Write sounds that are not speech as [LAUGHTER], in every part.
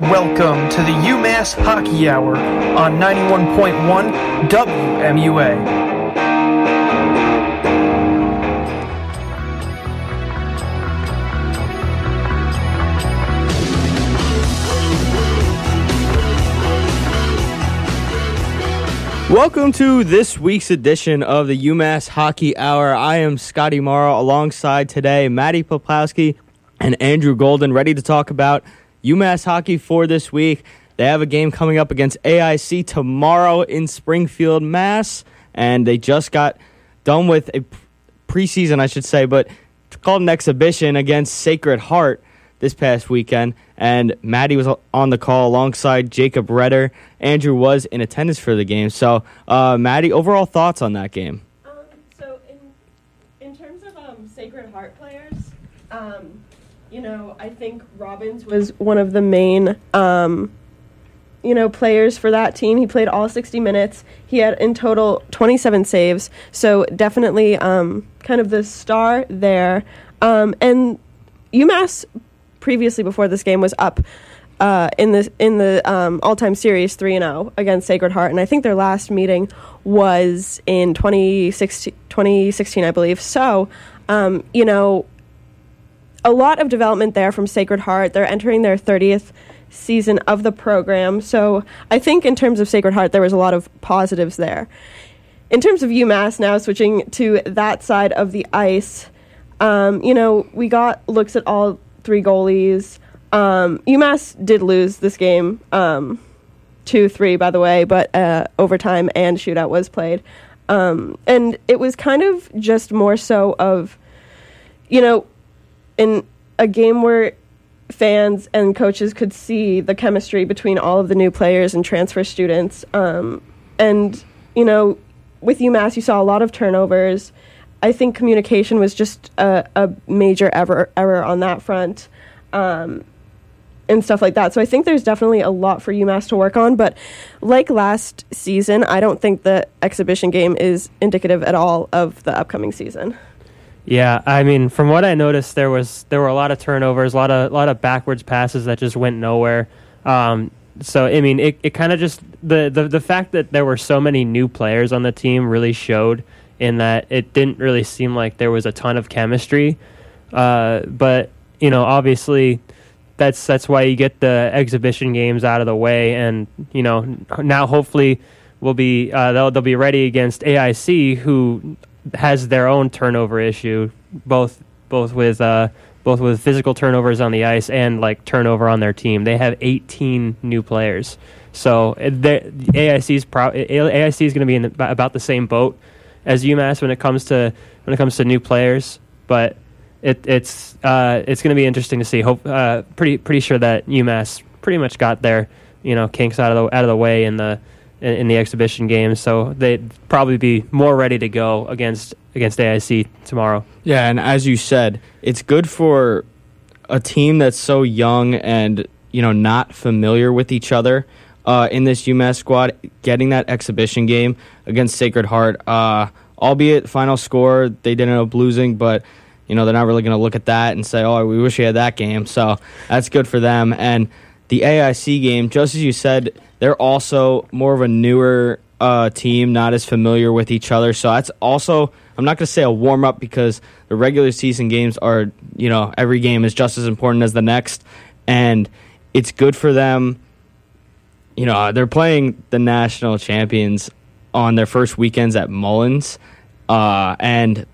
Welcome to the UMass Hockey Hour on 91.1 WMUA. Welcome to this week's edition of the UMass Hockey Hour. I am Scottie Marro alongside today Maddie Poplawski and Andrew Golden, ready to talk about UMass hockey for this week. They have a game coming up against AIC tomorrow in Springfield, Mass, and they just got done with a preseason, I should say, but called an exhibition against Sacred Heart this past weekend. And Maddie was on the call alongside Jacob Redder. Andrew was in attendance for the game. So, uh, Maddie, overall thoughts on that game? Um, so, in, in terms of um, Sacred Heart players, um, you know, I think Robbins was one of the main, um, you know, players for that team. He played all 60 minutes. He had in total 27 saves. So, definitely um, kind of the star there. Um, and UMass previously before this game was up uh, in the in the um, all time series three and zero oh against Sacred Heart, and I think their last meeting was in 2016, 2016 I believe. So, um, you know, a lot of development there from Sacred Heart. They're entering their 30th season of the program, so I think in terms of Sacred Heart, there was a lot of positives there. In terms of UMass, now switching to that side of the ice, um, you know, we got looks at all three goalies. Um, UMass did lose this game, um, two three by the way, but uh, overtime and shootout was played, um, and it was kind of just more so of, you know, in a game where fans and coaches could see the chemistry between all of the new players and transfer students, um, and you know, with UMass you saw a lot of turnovers. I think communication was just a, a major error, error on that front. Um, and stuff like that. So I think there's definitely a lot for UMass to work on. But like last season, I don't think the exhibition game is indicative at all of the upcoming season. Yeah, I mean, from what I noticed, there was there were a lot of turnovers, a lot of a lot of backwards passes that just went nowhere. Um, so I mean, it, it kind of just the, the the fact that there were so many new players on the team really showed in that it didn't really seem like there was a ton of chemistry. Uh, but you know, obviously, that's that's why you get the exhibition games out of the way, and you know, now hopefully will be uh, they'll they'll be ready against AIC, who has their own turnover issue, both both with uh, both with physical turnovers on the ice and like turnover on their team. They have 18 new players. So AIC is pro- AIC is going to be in the, about the same boat as UMass when it comes to when it comes to new players. But it, it's uh, it's going to be interesting to see. Hope uh, pretty pretty sure that UMass pretty much got their you know kinks out of the out of the way in the in, in the exhibition games, so they'd probably be more ready to go against against AIC tomorrow. Yeah, and as you said, it's good for a team that's so young and you know not familiar with each other uh, in this UMass squad, getting that exhibition game against Sacred Heart. Uh, albeit final score, they didn't end up losing, but you know they're not really going to look at that and say, "Oh, we wish we had that game." So that's good for them. And the AIC game, just as you said, they're also more of a newer uh, team, not as familiar with each other. So that's also I'm not going to say a warm up because the regular season games are, you know, every game is just as important as the next, and it's good for them. You know, they're playing the national champions on their first weekends at Mullins, uh, and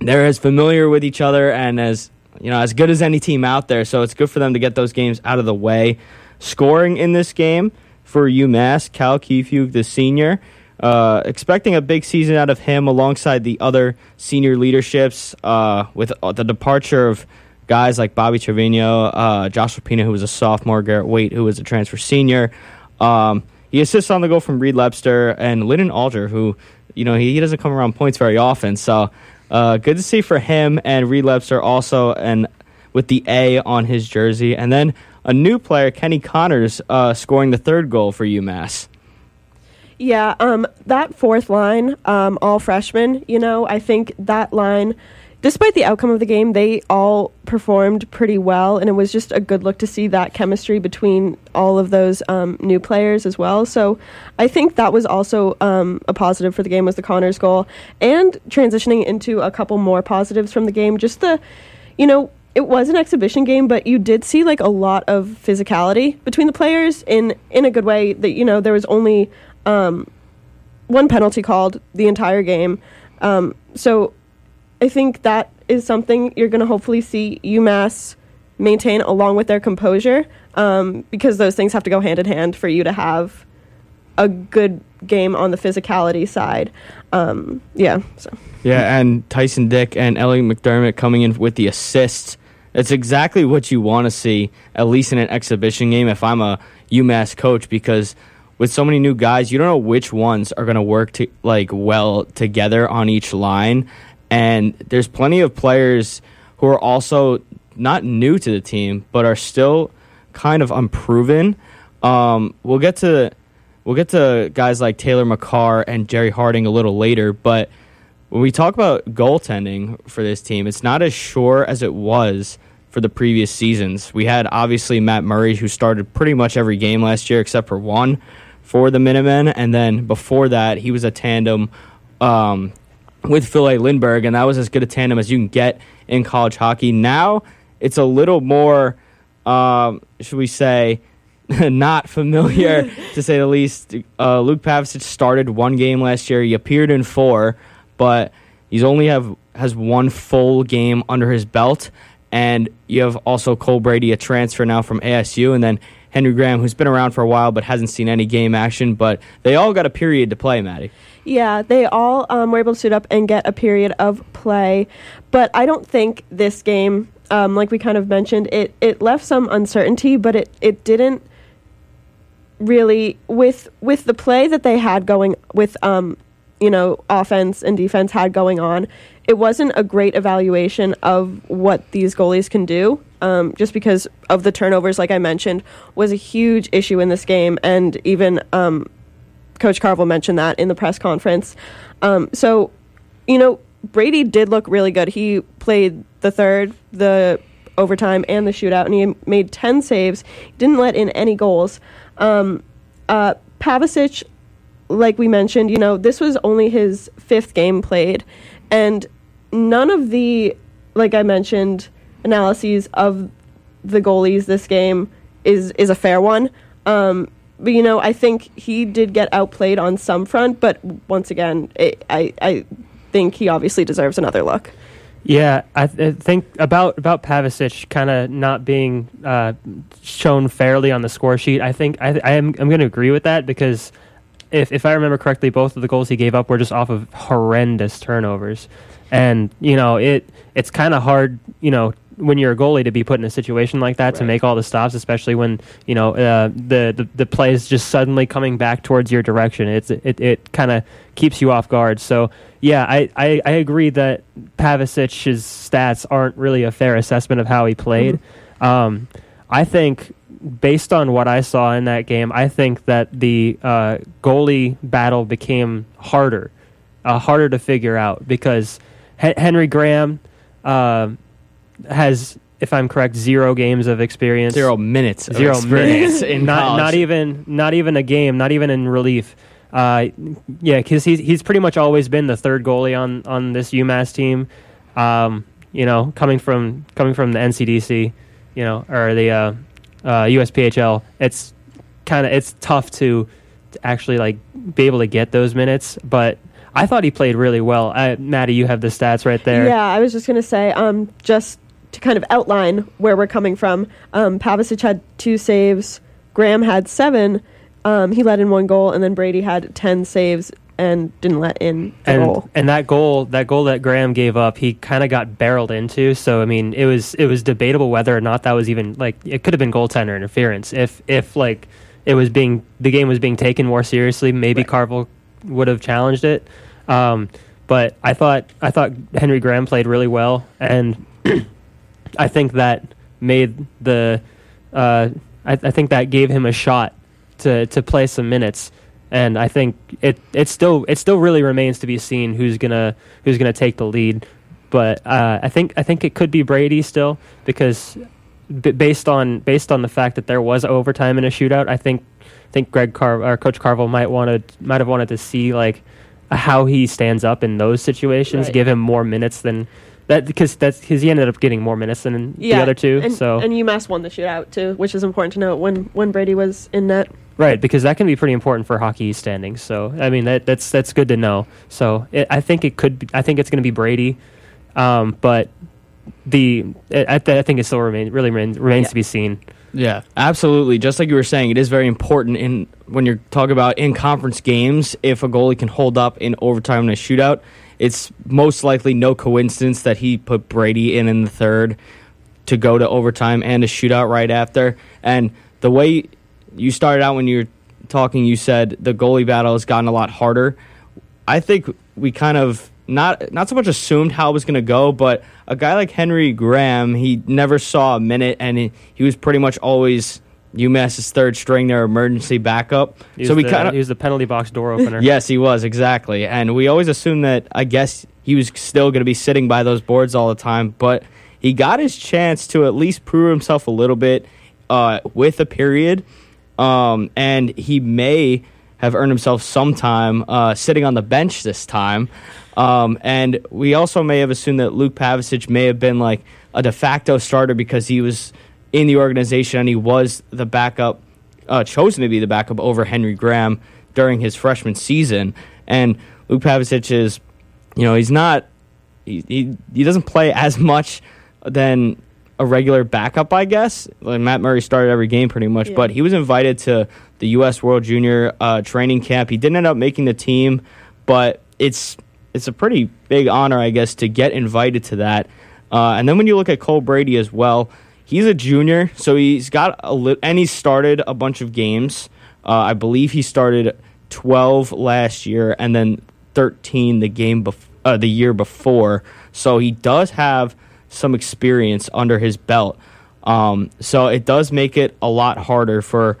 they're as familiar with each other and as you know as good as any team out there. So it's good for them to get those games out of the way. Scoring in this game for UMass, Cal Kiefiuk, the senior. Uh, expecting a big season out of him alongside the other senior leaderships uh, with uh, the departure of guys like Bobby Trivigno, uh, Joshua Pina, who was a sophomore, Garrett Waite, who was a transfer senior. Um, he assists on the goal from Reed Lebster and Linden Alger, who, you know, he, he doesn't come around points very often. So uh, good to see for him and Reed Lebster also, and with the A on his jersey. And then a new player, Kenny Connors, uh, scoring the third goal for UMass. Yeah, um, that fourth line, um, all freshmen, you know, I think that line despite the outcome of the game, they all performed pretty well, and it was just a good look to see that chemistry between all of those um, new players as well. So I think that was also um, a positive for the game was the Connors goal, and transitioning into a couple more positives from the game, just the, you know. It was an exhibition game, but you did see like a lot of physicality between the players in in a good way. That you know there was only um, one penalty called the entire game, um, so I think that is something you're going to hopefully see UMass maintain along with their composure um, because those things have to go hand in hand for you to have a good game on the physicality side. Um, yeah. So. Yeah, and Tyson Dyck and Ellie McDermott coming in with the assists. It's exactly what you want to see, at least in an exhibition game, if I'm a UMass coach, because with so many new guys, you don't know which ones are going to work like well together on each line. And there's plenty of players who are also not new to the team, but are still kind of unproven. Um, we'll get to we'll get to guys like Taylor Makar and Jerry Harding a little later, but when we talk about goaltending for this team, it's not as sure as it was for the previous seasons. We had obviously Matt Murray, who started pretty much every game last year except for one for the Minutemen, and then before that, he was a tandem um, with Filip Lindberg, and that was as good a tandem as you can get in college hockey. Now it's a little more, um, should we say, [LAUGHS] not familiar [LAUGHS] to say the least. Uh, Luke Pavicich started one game last year. He appeared in four, but he's only have has one full game under his belt. And you have also Cole Brady, a transfer now from ASU, and then Henry Graham, who's been around for a while but hasn't seen any game action. But they all got a period to play, Maddie. Yeah, they all um, were able to suit up and get a period of play. But I don't think this game, um, like we kind of mentioned, it, it left some uncertainty, but it, it didn't really with with the play that they had going with um you know offense and defense had going on it wasn't a great evaluation of what these goalies can do um, just because of the turnovers like i mentioned was a huge issue in this game and even um, Coach Carvel mentioned that in the press conference. Um, so, you know, Brady did look really good. He played the third, the overtime, and the shootout, and he made 10 saves. Didn't let in any goals. Um, uh, Pavicich, like we mentioned, you know, this was only his fifth game played, and none of the, like I mentioned, analyses of the goalies this game is is a fair one. Um, but you know, I think he did get outplayed on some front, but once again, it, I I think he obviously deserves another look. Yeah, I, th- I think about about Pavicich kind of not being uh, shown fairly on the score sheet. I think I, I am I'm going to agree with that because if if I remember correctly, both of the goals he gave up were just off of horrendous turnovers, and you know it it's kind of hard you know when you're a goalie to be put in a situation like that right. to make all the stops, especially when you know uh, the, the the play is just suddenly coming back towards your direction. It's it it kind of keeps you off guard. So yeah, I, I, I agree that Pavicich's stats aren't really a fair assessment of how he played. Mm-hmm. Um, I think based on what I saw in that game, I think that the uh, goalie battle became harder, uh, harder to figure out because Henry Graham. Uh, has, if I'm correct, zero games of experience. Zero minutes. Zero minutes in not college. not even not even a game. Not even in relief. Uh, yeah, because he's he's pretty much always been the third goalie on on this UMass team. Um, you know, coming from coming from the NCDC, you know, or the uh, uh, USPHL, it's kind of it's tough to, to actually like be able to get those minutes. But I thought he played really well. Uh, Maddie, you have the stats right there. Yeah, I was just gonna say, um, just to kind of outline where we're coming from, um, Pavicich had two saves. Graham had seven. Um, he let in one goal, and then Brady had ten saves and didn't let in a and, goal. And that goal, that goal that Graham gave up, he kind of got barreled into. So I mean, it was it was debatable whether or not that was even like it could have been goaltender interference. If if like it was being the game was being taken more seriously, maybe right. Carvel would have challenged it. Um, but I thought I thought Henry Graham played really well, and [CLEARS THROAT] I think that made the uh, I, I, think that gave him a shot to to play some minutes. And I think it it still it still really remains to be seen who's gonna who's gonna take the lead. but uh, I think I think it could be Brady still because b- based on based on the fact that there was overtime in a shootout, I think I think Greg Car or Coach Carvel might wanted might have wanted to see like how he stands up in those situations, Right. give him more minutes than that because that's because he ended up getting more minutes than the other two. And, so and UMass won the shootout too, which is important to note when when Brady was in net. Right, because that can be pretty important for hockey standings. So I mean that that's that's good to know. So it, I think it could. Be, I think it's going to be Brady, um, but the it, I, th- I think it still remains really remains, remains Yeah. to be seen. Yeah, absolutely. Just like you were saying, it is very important in when you're talking about in conference games. If a goalie can hold up in overtime in a shootout, it's most likely no coincidence that he put Brady in in the third to go to overtime and a shootout right after. And the way you started out when you were talking, you said the goalie battle has gotten a lot harder. I think we kind of not not so much assumed how it was going to go, but a guy like Henry Graham, he never saw a minute, and he, he was pretty much always UMass's third string, their emergency backup. He so we kind of he was the penalty box door opener. [LAUGHS] yes, he was exactly, and we always assumed that. I guess he was still going to be sitting by those boards all the time, but he got his chance to at least prove himself a little bit uh, with a period, um, and he may have earned himself some time uh, sitting on the bench this time. Um, and we also may have assumed that Luke Pavicich may have been like a de facto starter because he was in the organization and he was the backup, uh, chosen to be the backup over Henry Graham during his freshman season. And Luke Pavicich is, you know, he's not, he, he, he doesn't play as much than a regular backup, I guess. Like Matt Murray started every game pretty much, Yeah. but he was invited to the U.S. World Junior uh, training camp. He didn't end up making the team, but it's it's a pretty big honor, I guess, to get invited to that. Uh, and then when you look at Cole Brady as well, he's a junior, so he's got a li- and he started a bunch of games. Uh, I believe he started 12 last year and then 13 the game bef- uh, the year before. So he does have some experience under his belt. Um, so it does make it a lot harder for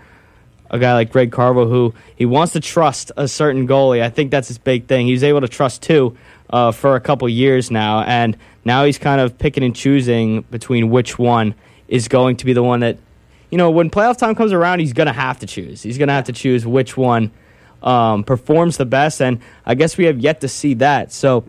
a guy like Greg Carvel, who he wants to trust a certain goalie. I think that's his big thing. He was able to trust two uh, for a couple years now, and now he's kind of picking and choosing between which one is going to be the one that, you know, when playoff time comes around, he's going to have to choose. He's going to have to choose which one um, performs the best, and I guess we have yet to see that. So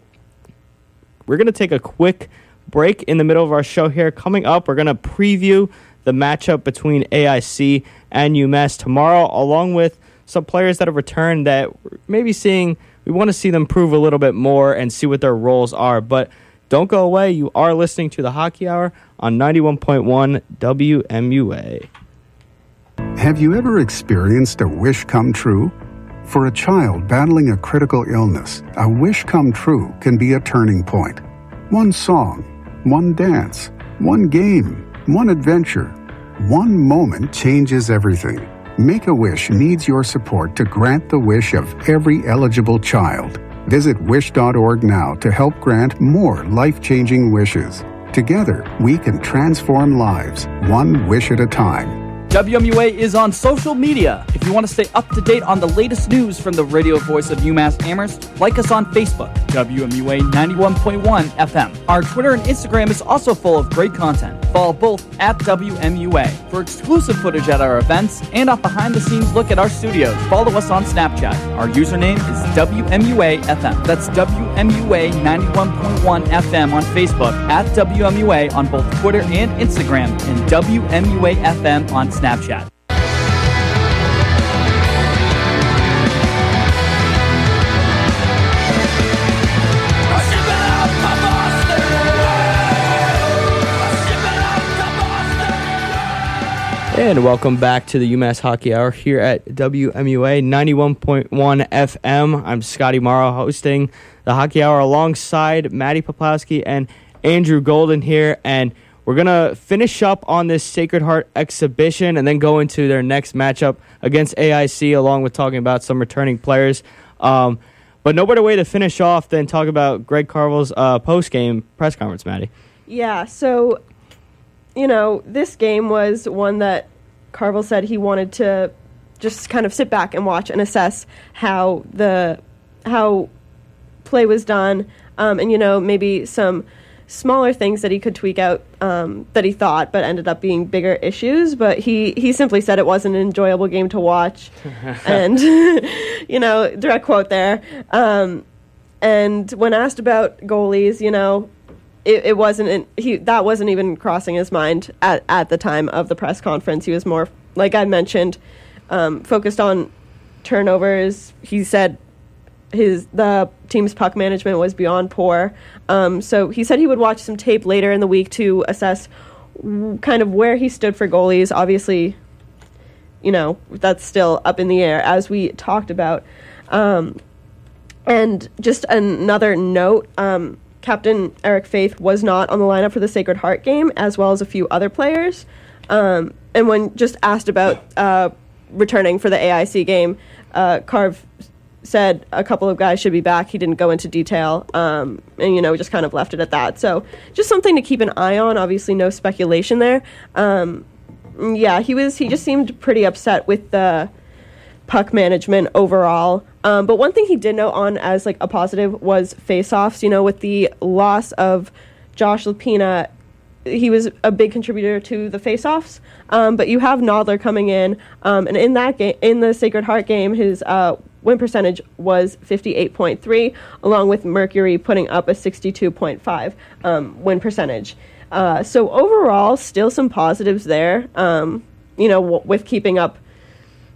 we're going to take a quick break in the middle of our show here. Coming up, we're going to preview the matchup between AIC and UMass tomorrow, along with some players that have returned that maybe seeing. We want to see them prove a little bit more and see what their roles are. But don't go away. You are listening to the Hockey Hour on 91.1 WMUA. Have you ever experienced a wish come true? For a child battling a critical illness, a wish come true can be a turning point. One song, one dance, one game, one adventure, one moment changes everything. Make a Wish needs your support to grant the wish of every eligible child. Visit wish.org now to help grant more life changing wishes. Together, we can transform lives, one wish at a time. WMUA is on social media. If you want to stay up to date on the latest news from the radio voice of UMass Amherst, like us on Facebook, WMUA 91.1 FM. Our Twitter and Instagram is also full of great content. Follow both at WMUA for exclusive footage at our events and a behind the scenes look at our studios. Follow us on Snapchat. Our username is WMUA FM. That's WMUA 91.1 FM on Facebook, at WMUA on both Twitter and Instagram, and WMUA FM on Snapchat. And welcome back to the UMass Hockey Hour here at WMUA 91.1 FM. I'm Scottie Marro hosting the Hockey Hour alongside Maddie Poplawski and Andrew Golden here. And we're going to finish up on this Sacred Heart exhibition and then go into their next matchup against AIC, along with talking about some returning players. Um, but no better way to finish off than talk about Greg Carvel's uh, post game press conference, Maddie. Yeah, so you know, this game was one that Carvel said he wanted to just kind of sit back and watch and assess how the how play was done, um, and you know maybe some smaller things that he could tweak out um, that he thought, but ended up being bigger issues. But he he simply said it wasn't an enjoyable game to watch, [LAUGHS] and [LAUGHS] you know, direct quote there. Um, and when asked about goalies, you know, it, it wasn't an, he that wasn't even crossing his mind at, at the time of the press conference. He was more like I mentioned, um, focused on turnovers. He said his the team's puck management was beyond poor. Um, so he said he would watch some tape later in the week to assess w- kind of where he stood for goalies. Obviously, you know that's still up in the air as we talked about. Um, and just another note. Um, Captain Eric Faith was not on the lineup for the Sacred Heart game, as well as a few other players. Um, and when just asked about uh, returning for the AIC game, uh, Carve said a couple of guys should be back. He didn't go into detail, um, and you know, just kind of left it at that. So, just something to keep an eye on. Obviously, no speculation there. Um, yeah, he was. He just seemed pretty upset with the puck management overall. Um, but one thing he did note on as like a positive was face-offs. You know, with the loss of Josh Lopina, he was a big contributor to the face-offs. Um, but you have Nodler coming in, um, and in that game, in the Sacred Heart game, his uh, win percentage was 58.3, along with Mercuri putting up a 62.5 um, win percentage. Uh, so overall, still some positives there. Um, you know, w- with keeping up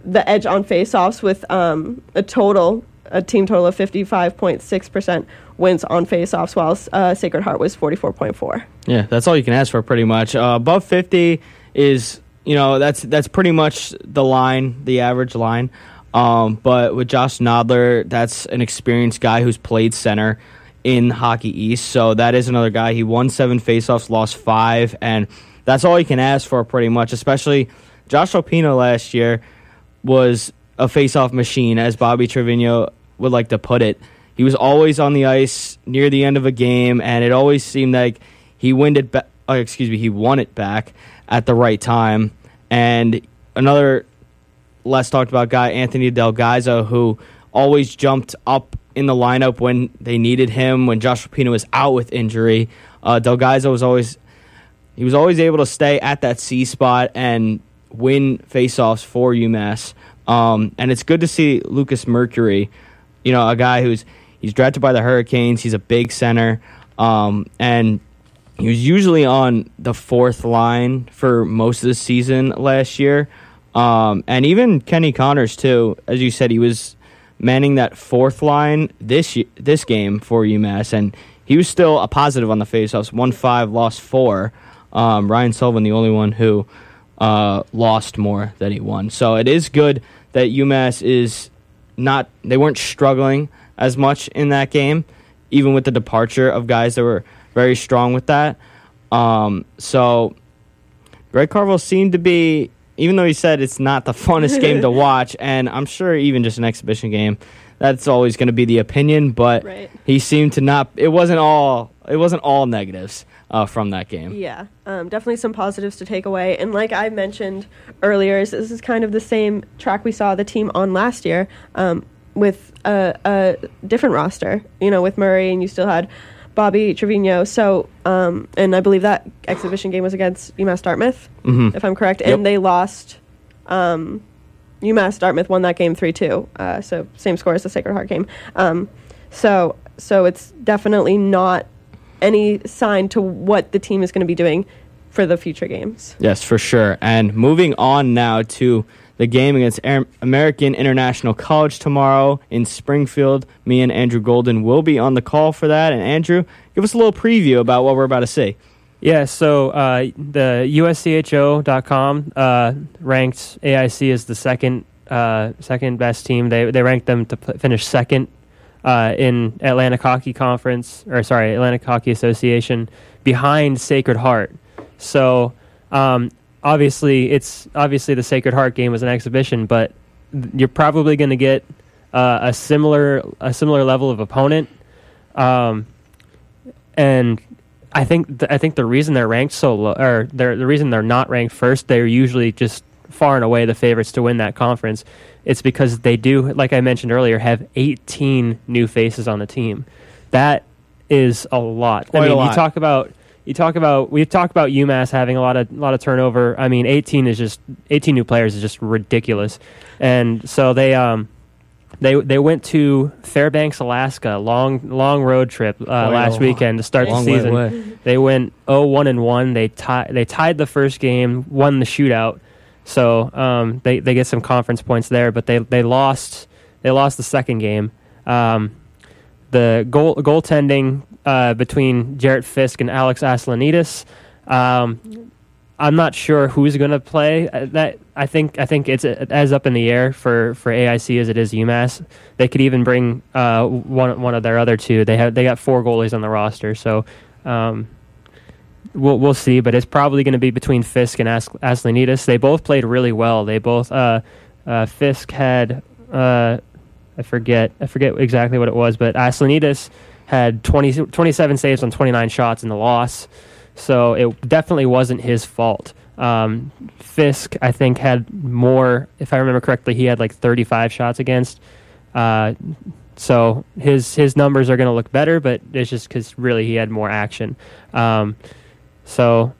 the edge on faceoffs with um, a total, a team total of 55.6% wins on faceoffs, while uh, Sacred Heart was 44.4. Yeah, that's all you can ask for, pretty much. Uh, above fifty is, you know, that's that's pretty much the line, the average line. Um, but with Josh Nodler, that's an experienced guy who's played center in Hockey East, so that is another guy. He won seven faceoffs, lost five, and that's all you can ask for, pretty much. Especially Josh Lopina last year was a face-off machine, as Bobby Trivigno would like to put it. He was always on the ice near the end of a game, and it always seemed like he won it. Ba- oh, excuse me, he won it back at the right time. And another less talked about guy, Anthony Delgaizo, who always jumped up in the lineup when they needed him. When Josh Rapino was out with injury, uh, Delgaizo was always he was always able to stay at that C spot and win faceoffs for UMass. Um, and it's good to see Lucas Mercuri, you know, a guy who's he's drafted by the Hurricanes. He's a big center, um, and he was usually on the fourth line for most of the season last year. Um, and even Kenny Connors too, as you said, he was manning that fourth line this this game for UMass, and he was still a positive on the faceoffs. Won five, lost four. Um, Ryan Sullivan, the only one who uh, lost more than he won. So it is good that UMass is not. They weren't struggling as much in that game, even with the departure of guys that were very strong with that. Um, so Greg Carvel seemed to be, even though he said it's not the funnest game to [LAUGHS] watch, and I'm sure even just an exhibition game, that's always going to be the opinion. But Right. he seemed to not. It wasn't all. It wasn't all negatives uh, from that game. Yeah, um, definitely some positives to take away. And like I mentioned earlier, this is kind of the same track we saw the team on last year um, with a, a different roster. You know, with Murray, and you still had Bobby Trivigno. So, um, and I believe that exhibition game was against UMass Dartmouth, Mhm. if I'm correct. Yep. And they lost. Um, UMass Dartmouth won that game three two. Uh, so same score as the Sacred Heart game. Um, so so it's definitely not any sign to what the team is going to be doing for the future games. Yes, for sure. And moving on now to the game against Amer- American International College tomorrow in Springfield. Me and Andrew Golden will be on the call for that. And Andrew, give us a little preview about what we're about to see. Yeah, so uh, the USCHO.com uh, ranked AIC as the second uh, second best team. They they ranked them to p- finish second uh, in Atlantic Hockey Conference, or sorry, Atlantic Hockey Association, behind Sacred Heart. So um, obviously, it's obviously the Sacred Heart game was an exhibition, but you're probably going to get uh, a similar a similar level of opponent. Um, and I think th- I think the reason they're ranked so low, or the reason they're not ranked first, they're usually just far and away the favorites to win that conference. It's because they do, like I mentioned earlier, have 18 new faces on the team. That is a lot. Quite I mean, lot. you talk about you talk about we've talked about UMass having a lot of lot of turnover. I mean, 18 is just 18 new players is just ridiculous, and so they um they they went to Fairbanks, Alaska, long long road trip uh, last a weekend to start the long way season. They went 0-1 and one. They tied they tied the first game, won the shootout. So um, they they get some conference points there, but they they lost they lost the second game. Um, the goal goaltending uh, between Jarrett Fisk and Alex Aslanidis. Um, I'm not sure who's going to play. Uh, That I think I think it's as up in the air for, for AIC as it is UMass. They could even bring uh, one one of their other two. They have they got four goalies on the roster, so um, we'll we'll see. But it's probably going to be between Fisk and As- Aslanidis. They both played really well. They both uh, uh, Fisk had I forget I forget exactly what it was, but Aslanidis had 20, 27 saves on 29 shots in the loss. So it definitely wasn't his fault. Um, Fisk, I think, had more. If I remember correctly, he had like 35 shots against. Uh, so his his numbers are going to look better, but it's just because really he had more action. Um, so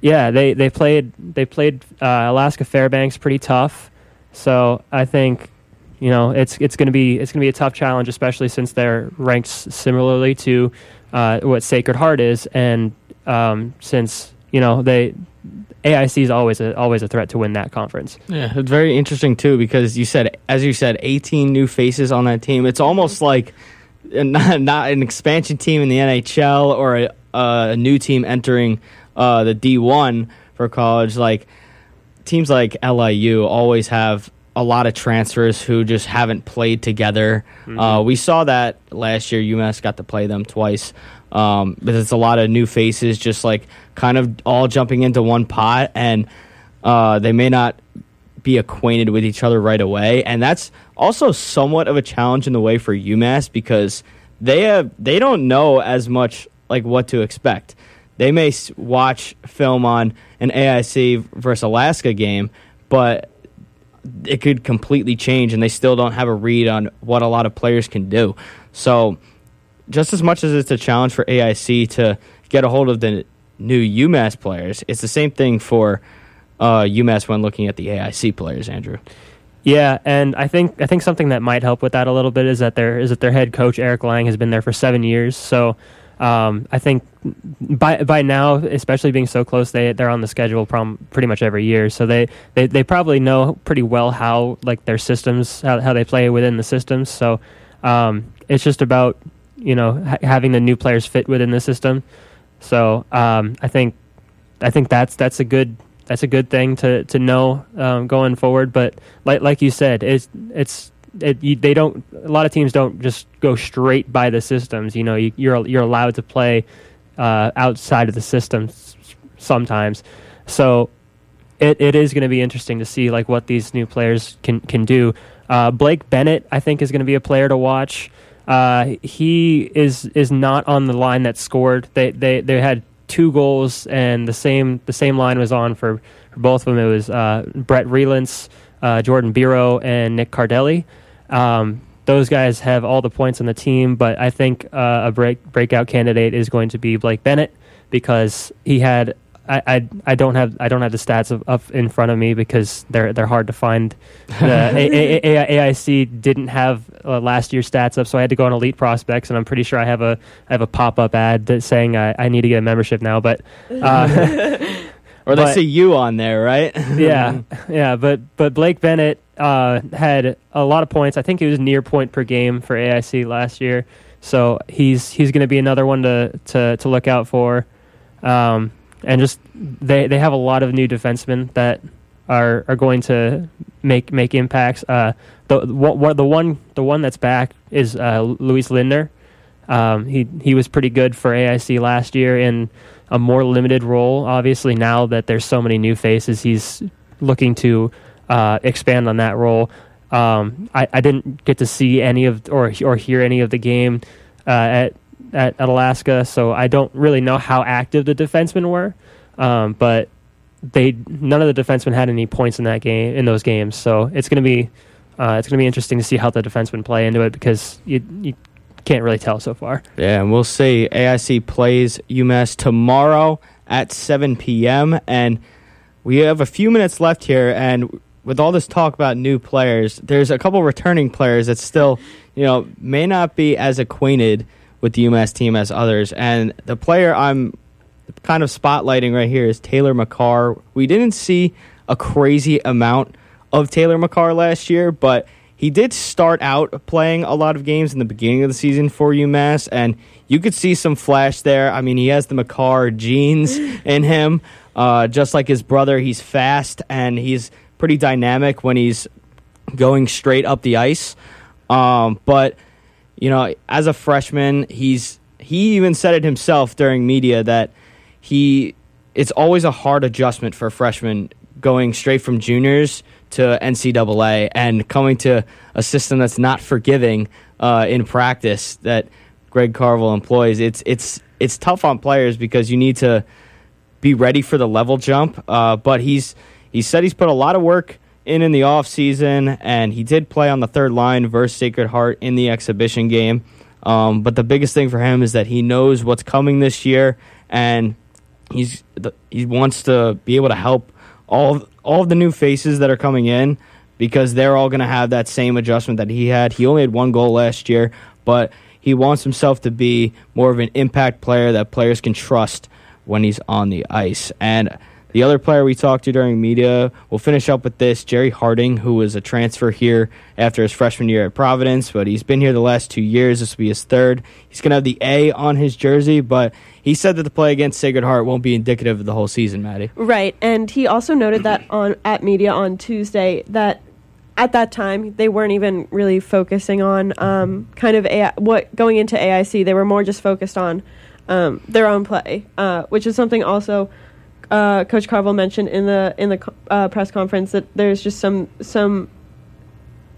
yeah, they, they played they played uh, Alaska Fairbanks pretty tough. So I think you know it's it's going to be it's going to be a tough challenge, especially since they're ranked similarly to uh, what Sacred Heart is, and um, since you know they AIC is always a always a threat to win that conference. Yeah, it's very interesting too because you said, as you said, 18 new faces on that team. It's almost like uh, [LAUGHS] not, not an expansion team in the NHL or a, a new team entering uh, the D1 for college. Like teams like LIU always have a lot of transfers who just haven't played together. Uh, we saw that last year. UMass got to play them twice. Um, but it's a lot of new faces, just like kind of all jumping into one pot, and uh, they may not be acquainted with each other right away, and that's also somewhat of a challenge in the way for UMass because they have they don't know as much like what to expect. They may s- watch film on an AIC versus Alaska game, but it could completely change, and they still don't have a read on what a lot of players can do. So, just as much as it's a challenge for AIC to get a hold of the new UMass players, it's the same thing for uh, UMass when looking at the AIC players. Andrew, Yeah, and I think I think something that might help with that a little bit is that their is that their head coach Eric Lang has been there for seven years. So um, I think by by now, especially being so close, they they're on the schedule prom, pretty much every year. So they, they, they probably know pretty well how like their systems how, how they play within the systems. So um, it's just about you know ha- having the new players fit within the system. So um, I think I think that's that's a good that's a good thing to to know um, going forward. But like like you said, it's it's it, you, they don't a lot of teams don't just go straight by the systems. You know, you, you're you're allowed to play uh, outside of the systems sometimes. So it, it is going to be interesting to see like what these new players can can do. Uh, Blake Bennett, I think, is going to be a player to watch. Uh, he is is not on the line that scored. They they they had two goals, and the same the same line was on for, for both of them. It was uh, Brett Relance, uh, Jordan Biro, and Nick Cardelli. Um, those guys have all the points on the team, but I think uh, a break breakout candidate is going to be Blake Bennett because he had. I, I, I don't have I don't have the stats of, up in front of me because they're they're hard to find. The [LAUGHS] A- A- A- AIC didn't have uh, last year's stats up, so I had to go on Elite Prospects, and I'm pretty sure I have a I have a pop up ad that's saying I, I need to get a membership now. But uh, [LAUGHS] [LAUGHS] or they But- see you on there, right? [LAUGHS] yeah, yeah, but but Blake Bennett uh, had a lot of points. I think he was near point per game for AIC last year, so he's he's going to be another one to to to look out for. Um, and just they they have a lot of new defensemen that are are going to make make impacts. Uh, the what the one the one that's back is uh, Luis Lindner. Um, he he was pretty good for AIC last year in a more limited role. Obviously, now that there's so many new faces, he's looking to uh, expand on that role. Um, I, I didn't get to see any of or or hear any of the game uh, at, at at Alaska, so I don't really know how active the defensemen were. Um, but they none of the defensemen had any points in that game in those games, so it's going to be uh, it's going to be interesting to see how the defensemen play into it because you, you can't really tell so far. Yeah, and we'll see. AIC plays UMass tomorrow at 7 p.m. and we have a few minutes left here. And with all this talk about new players, there's a couple returning players that still, you know, may not be as acquainted with the UMass team as others. And the player I'm kind of spotlighting right here is Taylor Makar. We didn't see a crazy amount of Taylor Makar last year, but he did start out playing a lot of games in the beginning of the season for UMass, and you could see some flash there. I mean, he has the Makar genes [LAUGHS] in him, uh, just like his brother. He's fast and he's pretty dynamic when he's going straight up the ice. Um, but you know, as a freshman, he's he even said it himself during media that he it's always a hard adjustment for freshmen going straight from juniors to NCAA and coming to a system that's not forgiving uh, in practice that Greg Carvel employs. It's it's it's tough on players because you need to be ready for the level jump. Uh, but he's he said he's put a lot of work in in the off season, and he did play on the third line versus Sacred Heart in the exhibition game. Um, but the biggest thing for him is that he knows what's coming this year, and he's he wants to be able to help all all of the new faces that are coming in because they're all going to have that same adjustment that he had. He only had one goal last year, but he wants himself to be more of an impact player that players can trust when he's on the ice. And the other player we talked to during media, we'll finish up with this Jerry Harding, who was a transfer here after his freshman year at Providence, but he's been here the last two years. This will be his third. He's going to have the A on his jersey, but he said that the play against Sacred Heart won't be indicative of the whole season, Maddie. Right, and he also noted that [COUGHS] on at media on Tuesday that at that time they weren't even really focusing on um, kind of AI, what going into AIC. They were more just focused on um, their own play, uh, which is something also uh, Coach Carvel mentioned in the in the uh, press conference that there's just some some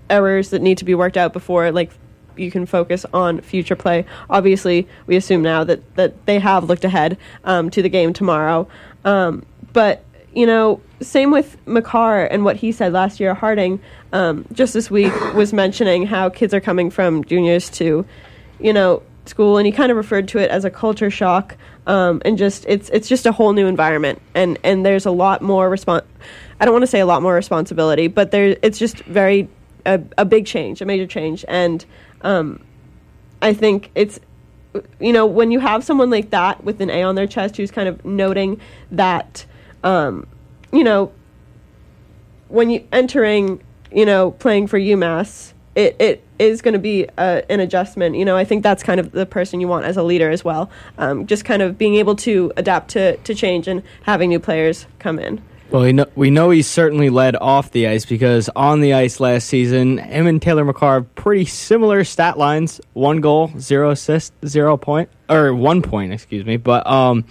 errors that need to be worked out before like you can focus on future play. Obviously, we assume now that that they have looked ahead um, to the game tomorrow, um, but you know, same with Makar and what he said last year. Harding um, just this week was mentioning how kids are coming from juniors to, you know, school, and he kind of referred to it as a culture shock, um, and just it's it's just a whole new environment, and and there's a lot more respons. I don't want to say a lot more responsibility, but there it's just very a, a big change, a major change, and um, I think it's you know when you have someone like that with an A on their chest who's kind of noting that um, you know when you entering you know playing for UMass it, it is going to be a, an adjustment. You know, I think that's kind of the person you want as a leader as well. Um, just kind of being able to adapt to, to change and having new players come in. Well, we know, we know he certainly led off the ice because on the ice last season, him and Taylor Makar pretty similar stat lines: one goal, zero assist, zero point, or one point, excuse me. But um,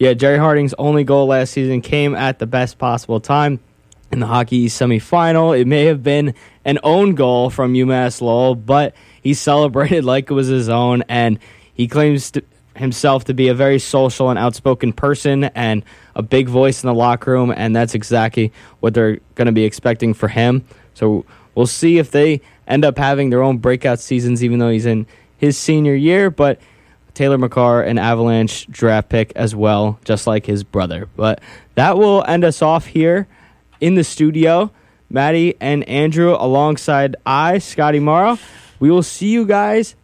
yeah, Jerry Harding's only goal last season came at the best possible time in the hockey semifinal. It may have been an own goal from UMass Lowell, but he celebrated like it was his own, and he claims to himself to be a very social and outspoken person and a big voice in the locker room, and that's exactly what they're going to be expecting for him. So we'll see if they end up having their own breakout seasons, even though he's in his senior year. But Taylor Makar, an Avalanche draft pick as well, just like his brother. But that will end us off here in the studio. Maddie and Andrew alongside I, Scottie Marro. We will see you guys